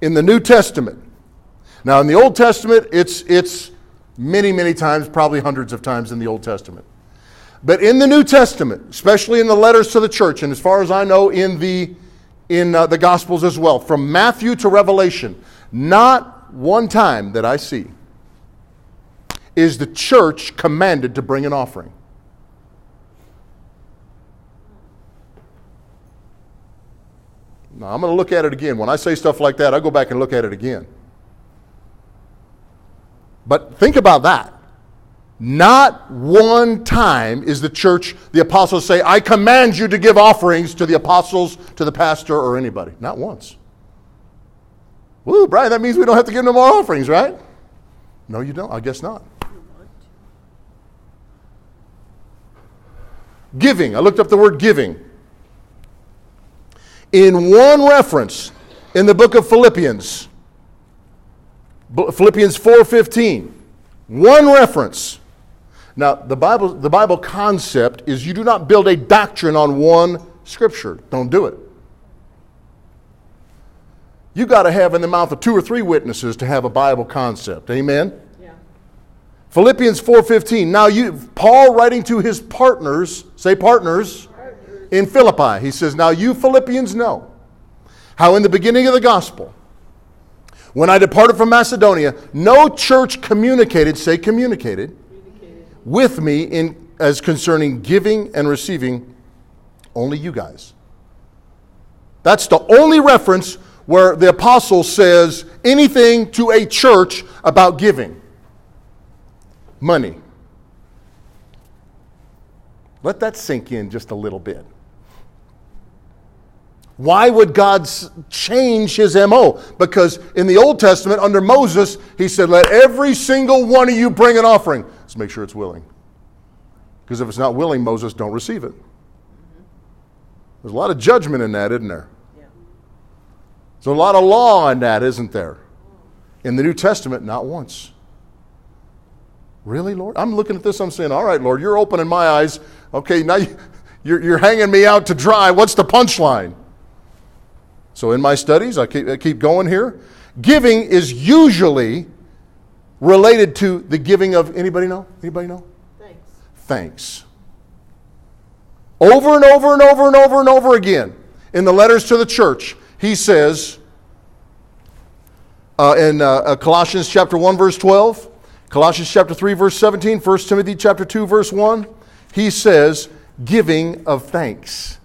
in the New Testament. Now, in the Old Testament, it's, it's many, many times, probably hundreds of times in the Old Testament. But in the New Testament, especially in the letters to the church, and as far as I know, in the, in, uh, the Gospels as well, from Matthew to Revelation, not one time that I see is the church commanded to bring an offering. Now, I'm going to look at it again. When I say stuff like that, I go back and look at it again. But think about that. Not one time is the church, the apostles say, I command you to give offerings to the apostles, to the pastor, or anybody. Not once. Woo, Brian, that means we don't have to give no more offerings, right? No, you don't. I guess not. Giving. I looked up the word giving. In one reference in the book of Philippians, Philippians 4:15. One reference. Now, the Bible, the Bible concept is you do not build a doctrine on one scripture. Don't do it. You got to have in the mouth of two or three witnesses to have a Bible concept. Amen? Yeah. Philippians 4:15. Now you Paul writing to his partners, say partners, in Philippi. He says, "Now you Philippians know how in the beginning of the gospel when I departed from Macedonia, no church communicated, say communicated, with me in as concerning giving and receiving only you guys." That's the only reference where the apostle says anything to a church about giving money. Let that sink in just a little bit. Why would God change his MO? Because in the Old Testament, under Moses, he said, Let every single one of you bring an offering. Let's make sure it's willing. Because if it's not willing, Moses don't receive it. There's a lot of judgment in that, isn't there? There's a lot of law in that, isn't there? In the New Testament, not once. Really, Lord? I'm looking at this, I'm saying, all right, Lord, you're opening my eyes. Okay, now you're, you're hanging me out to dry. What's the punchline? So in my studies, I keep, I keep going here. Giving is usually related to the giving of anybody know? Anybody know? Thanks. Thanks. Over and over and over and over and over again in the letters to the church, he says uh, in uh, uh Colossians chapter 1 verse 12, Colossians chapter 3 verse 17, 1 Timothy chapter 2 verse 1, he says giving of thanks.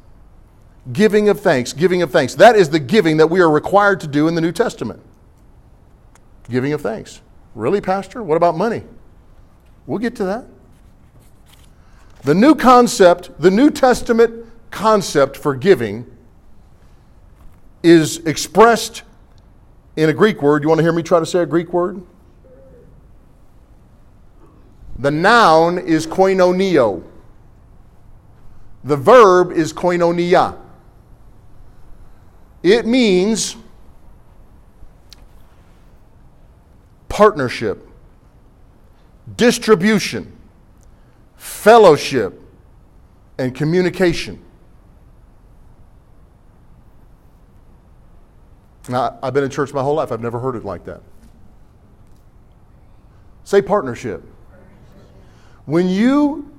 Giving of thanks, giving of thanks. That is the giving that we are required to do in the New Testament. Giving of thanks. Really, Pastor? What about money? We'll get to that. The new concept, the New Testament concept for giving is expressed in a Greek word. You want to hear me try to say a Greek word? The noun is koinonio. The verb is koinonia. It means partnership, distribution, fellowship, and communication. Now, I've been in church my whole life. I've never heard it like that. Say partnership. When you,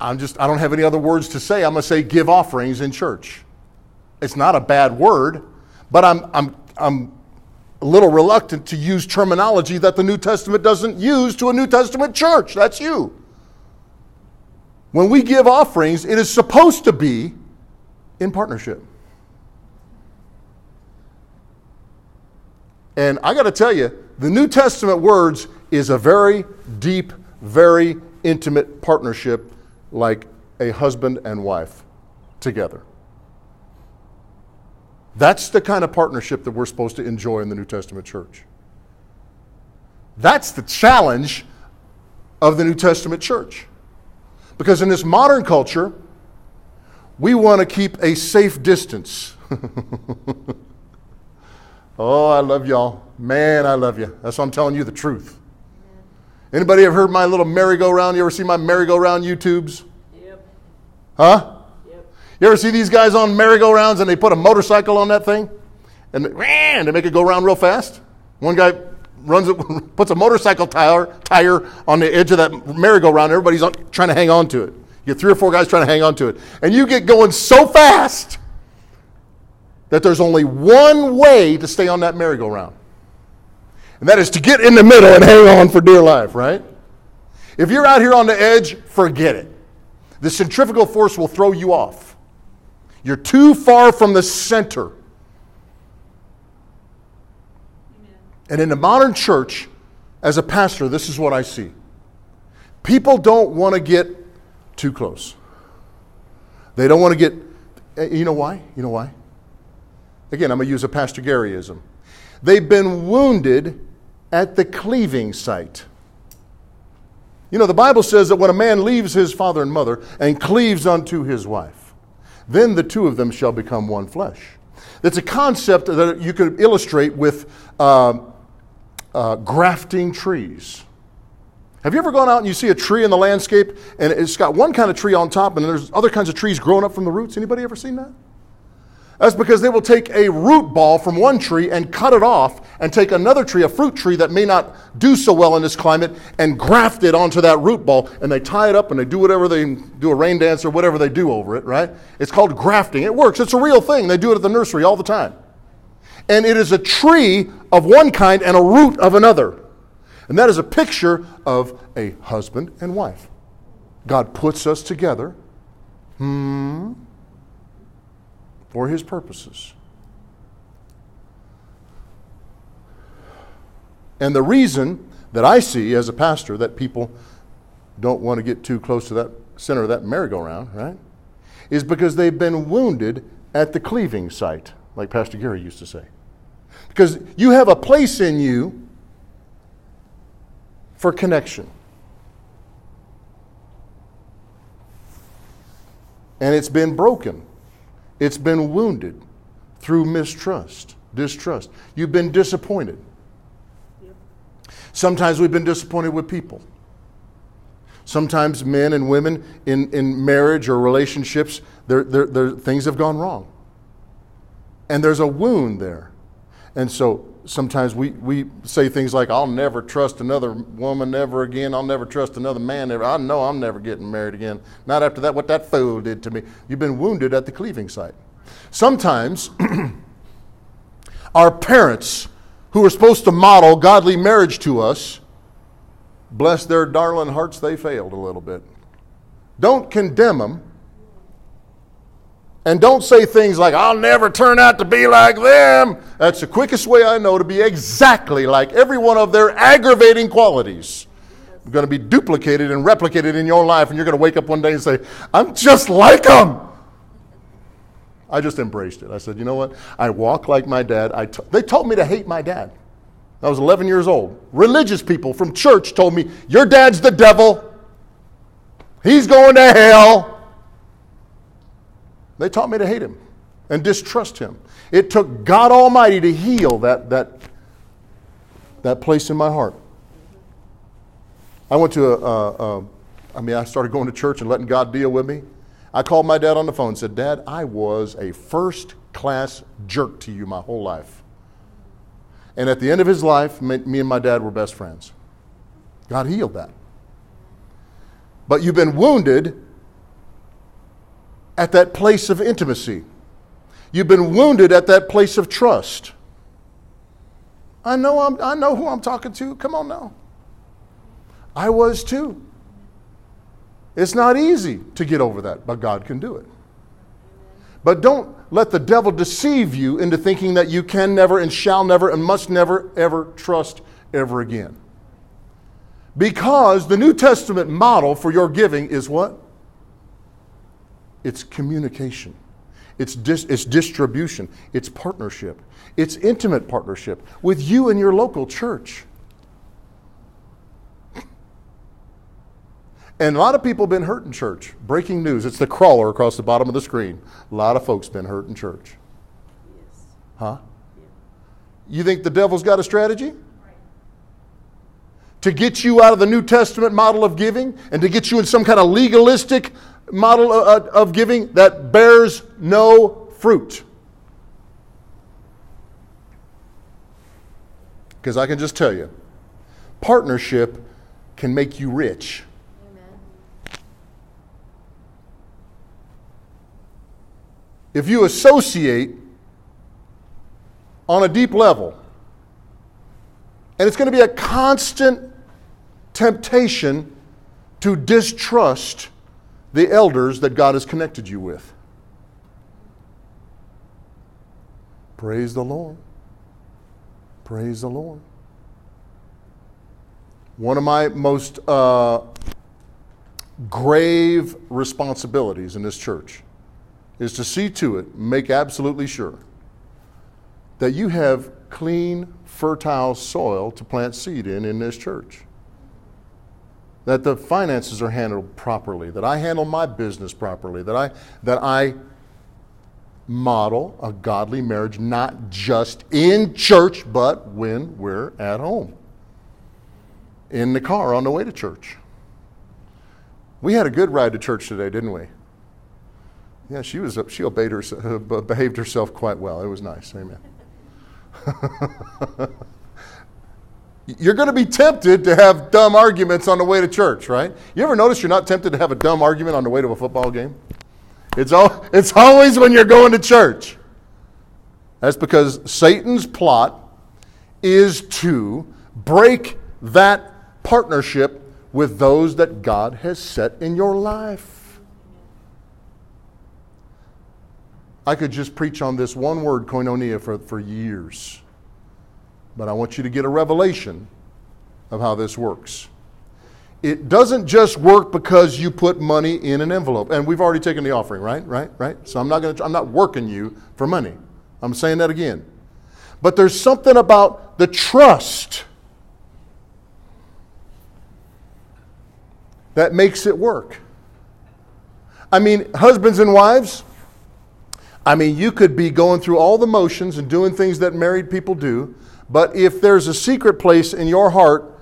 I'm just, I don't have any other words to say. I'm going to say give offerings in church. It's not a bad word, but I'm, I'm, I'm a little reluctant to use terminology that the New Testament doesn't use to a New Testament church. That's you. When we give offerings, it is supposed to be in partnership. And I got to tell you, the New Testament words is a very deep, very intimate partnership like a husband and wife together. That's the kind of partnership that we're supposed to enjoy in the New Testament church. That's the challenge of the New Testament church. Because in this modern culture, we want to keep a safe distance. oh, I love y'all. Man, I love you. That's why I'm telling you the truth. Anybody ever heard my little merry-go-round? You ever see my merry-go-round YouTubes? Yep. Huh? You ever see these guys on merry-go-rounds and they put a motorcycle on that thing? And they, they make it go around real fast? One guy runs it, puts a motorcycle tire, tire on the edge of that merry-go-round. Everybody's on, trying to hang on to it. You get three or four guys trying to hang on to it. And you get going so fast that there's only one way to stay on that merry-go-round and that is to get in the middle and hang on for dear life, right? If you're out here on the edge, forget it. The centrifugal force will throw you off. You're too far from the center. Amen. And in the modern church, as a pastor, this is what I see. People don't want to get too close. They don't want to get, eh, you know why? You know why? Again, I'm going to use a Pastor Garyism. They've been wounded at the cleaving site. You know, the Bible says that when a man leaves his father and mother and cleaves unto his wife, then the two of them shall become one flesh. That's a concept that you could illustrate with uh, uh, grafting trees. Have you ever gone out and you see a tree in the landscape and it's got one kind of tree on top and there's other kinds of trees growing up from the roots? Anybody ever seen that? That's because they will take a root ball from one tree and cut it off and take another tree, a fruit tree that may not do so well in this climate, and graft it onto that root ball. And they tie it up and they do whatever they do a rain dance or whatever they do over it, right? It's called grafting. It works. It's a real thing. They do it at the nursery all the time. And it is a tree of one kind and a root of another. And that is a picture of a husband and wife. God puts us together. Hmm for his purposes. And the reason that I see as a pastor that people don't want to get too close to that center of that merry-go-round, right, is because they've been wounded at the cleaving site, like Pastor Gary used to say. Because you have a place in you for connection. And it's been broken. It's been wounded through mistrust, distrust. You've been disappointed. Sometimes we've been disappointed with people. Sometimes men and women in, in marriage or relationships, they're, they're, they're, things have gone wrong. And there's a wound there. And so sometimes we, we say things like, I'll never trust another woman ever again. I'll never trust another man ever. I know I'm never getting married again. Not after that, what that fool did to me. You've been wounded at the cleaving site. Sometimes our parents, who are supposed to model godly marriage to us, bless their darling hearts, they failed a little bit. Don't condemn them and don't say things like, I'll never turn out to be like them. That's the quickest way I know to be exactly like every one of their aggravating qualities. They're going to be duplicated and replicated in your life, and you're going to wake up one day and say, I'm just like them. I just embraced it. I said, you know what? I walk like my dad. I t- they told me to hate my dad. I was 11 years old. Religious people from church told me, Your dad's the devil. He's going to hell. They taught me to hate him and distrust him. It took God Almighty to heal that, that, that place in my heart. I went to a, a, a, I mean, I started going to church and letting God deal with me. I called my dad on the phone and said, Dad, I was a first class jerk to you my whole life. And at the end of his life, me and my dad were best friends. God healed that. But you've been wounded at that place of intimacy. You've been wounded at that place of trust. I know, I'm, I know who I'm talking to. Come on now. I was too. It's not easy to get over that, but God can do it. But don't let the devil deceive you into thinking that you can never and shall never and must never ever trust ever again. Because the New Testament model for your giving is what? It's communication, it's, dis- it's distribution, it's partnership, it's intimate partnership with you and your local church. And a lot of people have been hurt in church. Breaking news. It's the crawler across the bottom of the screen. A lot of folks been hurt in church. Yes. Huh? You think the devil's got a strategy? To get you out of the New Testament model of giving and to get you in some kind of legalistic model of giving that bears no fruit. Because I can just tell you, partnership can make you rich. Amen. If you associate on a deep level, and it's going to be a constant temptation to distrust the elders that God has connected you with. Praise the Lord. Praise the Lord. One of my most uh, grave responsibilities in this church is to see to it, make absolutely sure that you have clean, fertile soil to plant seed in in this church that the finances are handled properly, that I handle my business properly, that I, that I model a godly marriage not just in church, but when we're at home, in the car on the way to church. We had a good ride to church today, didn't we? Yeah, she was. She obeyed her, behaved herself quite well. It was nice. Amen. you're going to be tempted to have dumb arguments on the way to church, right? You ever notice you're not tempted to have a dumb argument on the way to a football game? It's, all, it's always when you're going to church. That's because Satan's plot is to break that partnership with those that God has set in your life. I could just preach on this one word, koinonia, for, for years. But I want you to get a revelation of how this works. It doesn't just work because you put money in an envelope. And we've already taken the offering, right? Right? Right? So I'm not going to I'm not working you for money. I'm saying that again. But there's something about the trust that makes it work. I mean, husbands and wives, I mean, you could be going through all the motions and doing things that married people do, but if there's a secret place in your heart,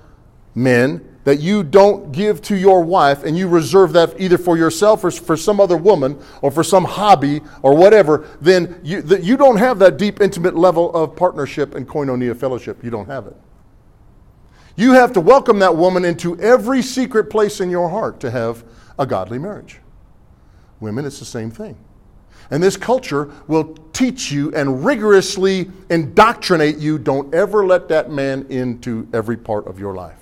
men, that you don't give to your wife and you reserve that either for yourself or for some other woman or for some hobby or whatever, then you, you don't have that deep, intimate level of partnership and koinonia fellowship. You don't have it. You have to welcome that woman into every secret place in your heart to have a godly marriage. Women, it's the same thing. And this culture will teach you and rigorously indoctrinate you don't ever let that man into every part of your life.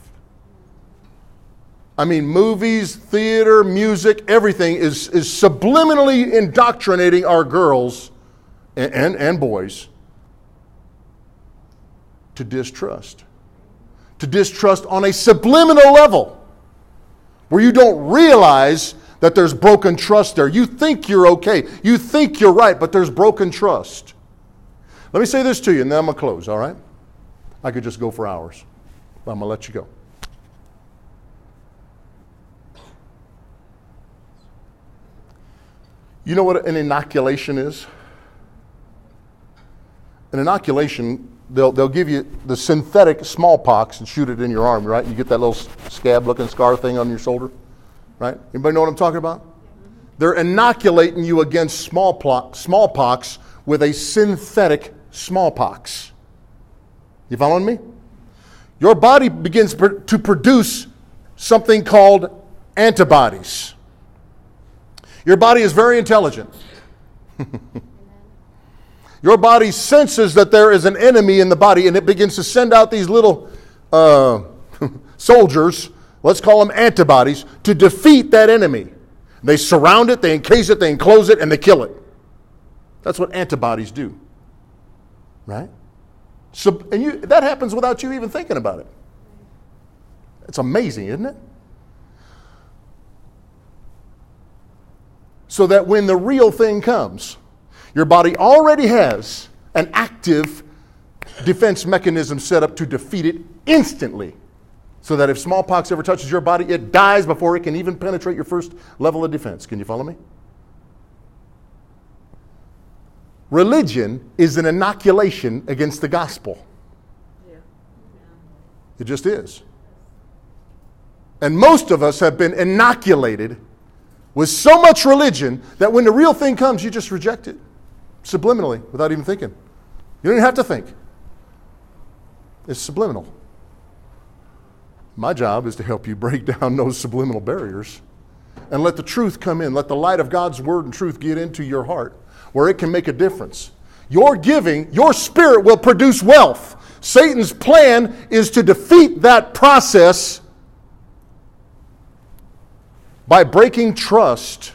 I mean, movies, theater, music, everything is, is subliminally indoctrinating our girls and, and, and boys to distrust to distrust on a subliminal level where you don't realize that there's broken trust there. You think you're okay, you think you're right, but there's broken trust. Let me say this to you, and then I'm going to close, all right? I could just go for hours, but I'm going to let you go. You know what an inoculation is? An inoculation they'll, they'll give you the synthetic smallpox and shoot it in your arm, right? You get that little scab looking scar thing on your shoulder, right? Anybody know what I'm talking about? They're inoculating you against smallpox, with a synthetic smallpox. You following me? Your body begins to produce something called antibodies. Your body is very intelligent. Your body senses that there is an enemy in the body and it begins to send out these little uh, soldiers, let's call them antibodies, to defeat that enemy. They surround it, they encase it, they enclose it, and they kill it. That's what antibodies do. Right? So, and you, that happens without you even thinking about it. It's amazing, isn't it? So that when the real thing comes, your body already has an active defense mechanism set up to defeat it instantly. So that if smallpox ever touches your body, it dies before it can even penetrate your first level of defense. Can you follow me? Religion is an inoculation against the gospel. Yeah. It just is. And most of us have been inoculated with so much religion that when the real thing comes, you just reject it subliminally without even thinking. You don't even have to think. It's subliminal. My job is to help you break down those subliminal barriers and let the truth come in. Let the light of God's word and truth get into your heart where it can make a difference. Your giving, your spirit will produce wealth. Satan's plan is to defeat that process by breaking trust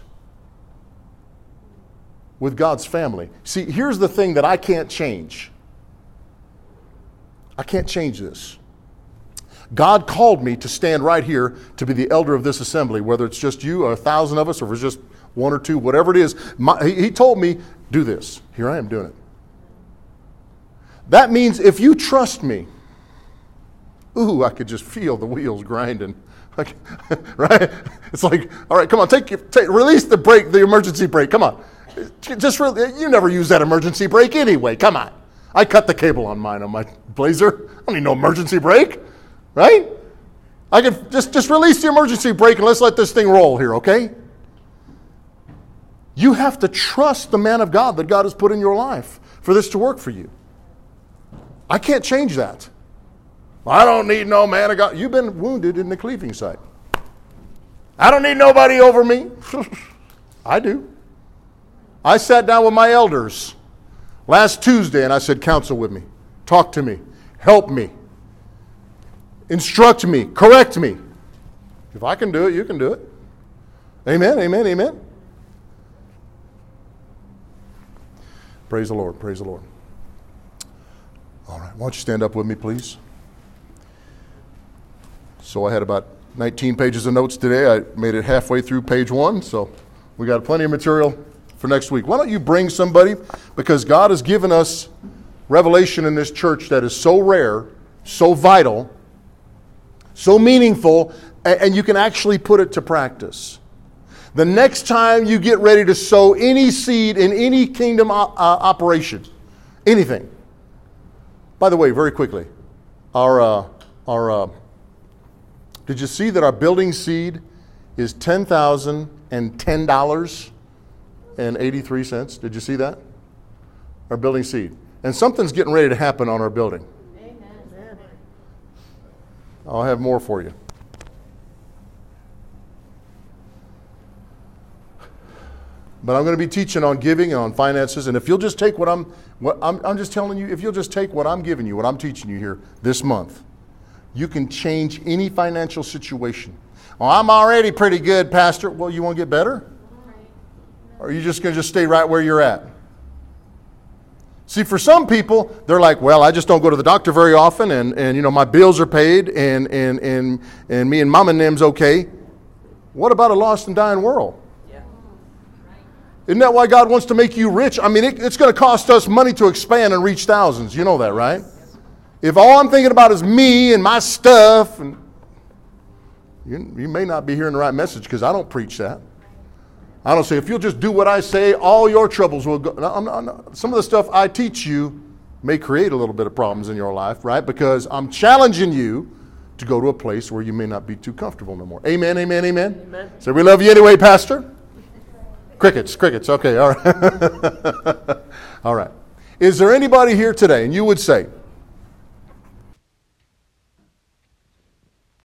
with God's family. See, here's the thing that I can't change. I can't change this. God called me to stand right here to be the elder of this assembly, whether it's just you or a thousand of us, or if it's just one or two, whatever it is. My, he, told me, do this. Here I am doing it. That means if you trust me, ooh, I could just feel the wheels grinding. right? It's like, all right, come on, take, your, take release the brake, the emergency brake. Come on. Just really, you never use that emergency brake anyway. Come on. I cut the cable on mine on my Blazer. I don't need no emergency brake, right? I can just just release the emergency brake and let's let this thing roll here, okay? You have to trust the man of God that God has put in your life for this to work for you. I can't change that. I don't need no man of God. You've been wounded in the cleaving site. I don't need nobody over me. I do. I sat down with my elders last Tuesday and I said, Counsel with me, talk to me, help me, instruct me, correct me. If I can do it, you can do it. Amen, amen, amen. Praise the Lord, praise the Lord. All right, why don't you stand up with me, please? So I had about 19 pages of notes today. I made it halfway through page one, so we got plenty of material for next week. Why don't you bring somebody? Because God has given us revelation in this church that is so rare, so vital, so meaningful, and you can actually put it to practice. The next time you get ready to sow any seed in any kingdom uh, operation, anything. By the way, very quickly, our, uh, our uh, did you see that our building seed is $10,010.83? Did you see that? Our building seed. And something's getting ready to happen on our building. I'll have more for you. But I'm going to be teaching on giving and on finances. And if you'll just take what I'm, what I'm, I'm just telling you, if you'll just take what I'm giving you, what I'm teaching you here this month, you can change any financial situation. Well, I'm already pretty good, Pastor. Well, you want to get better? Or are you just going to just stay right where you're at? See, for some people, they're like, well, I just don't go to the doctor very often, and, and you know, my bills are paid, and, and, and, and me and mom and them's okay. What about a lost and dying world? Yeah. Isn't that why God wants to make you rich? I mean, it, it's going to cost us money to expand and reach thousands. You know that, right? If all I'm thinking about is me and my stuff, and you, you may not be hearing the right message because I don't preach that. I don't say, if you'll just do what I say, all your troubles will go. No, no, no. Some of the stuff I teach you may create a little bit of problems in your life, right? Because I'm challenging you to go to a place where you may not be too comfortable no more. Amen, amen, amen. amen. So we love you anyway, Pastor. Crickets, crickets. Okay, all right. all right. Is there anybody here today, and you would say,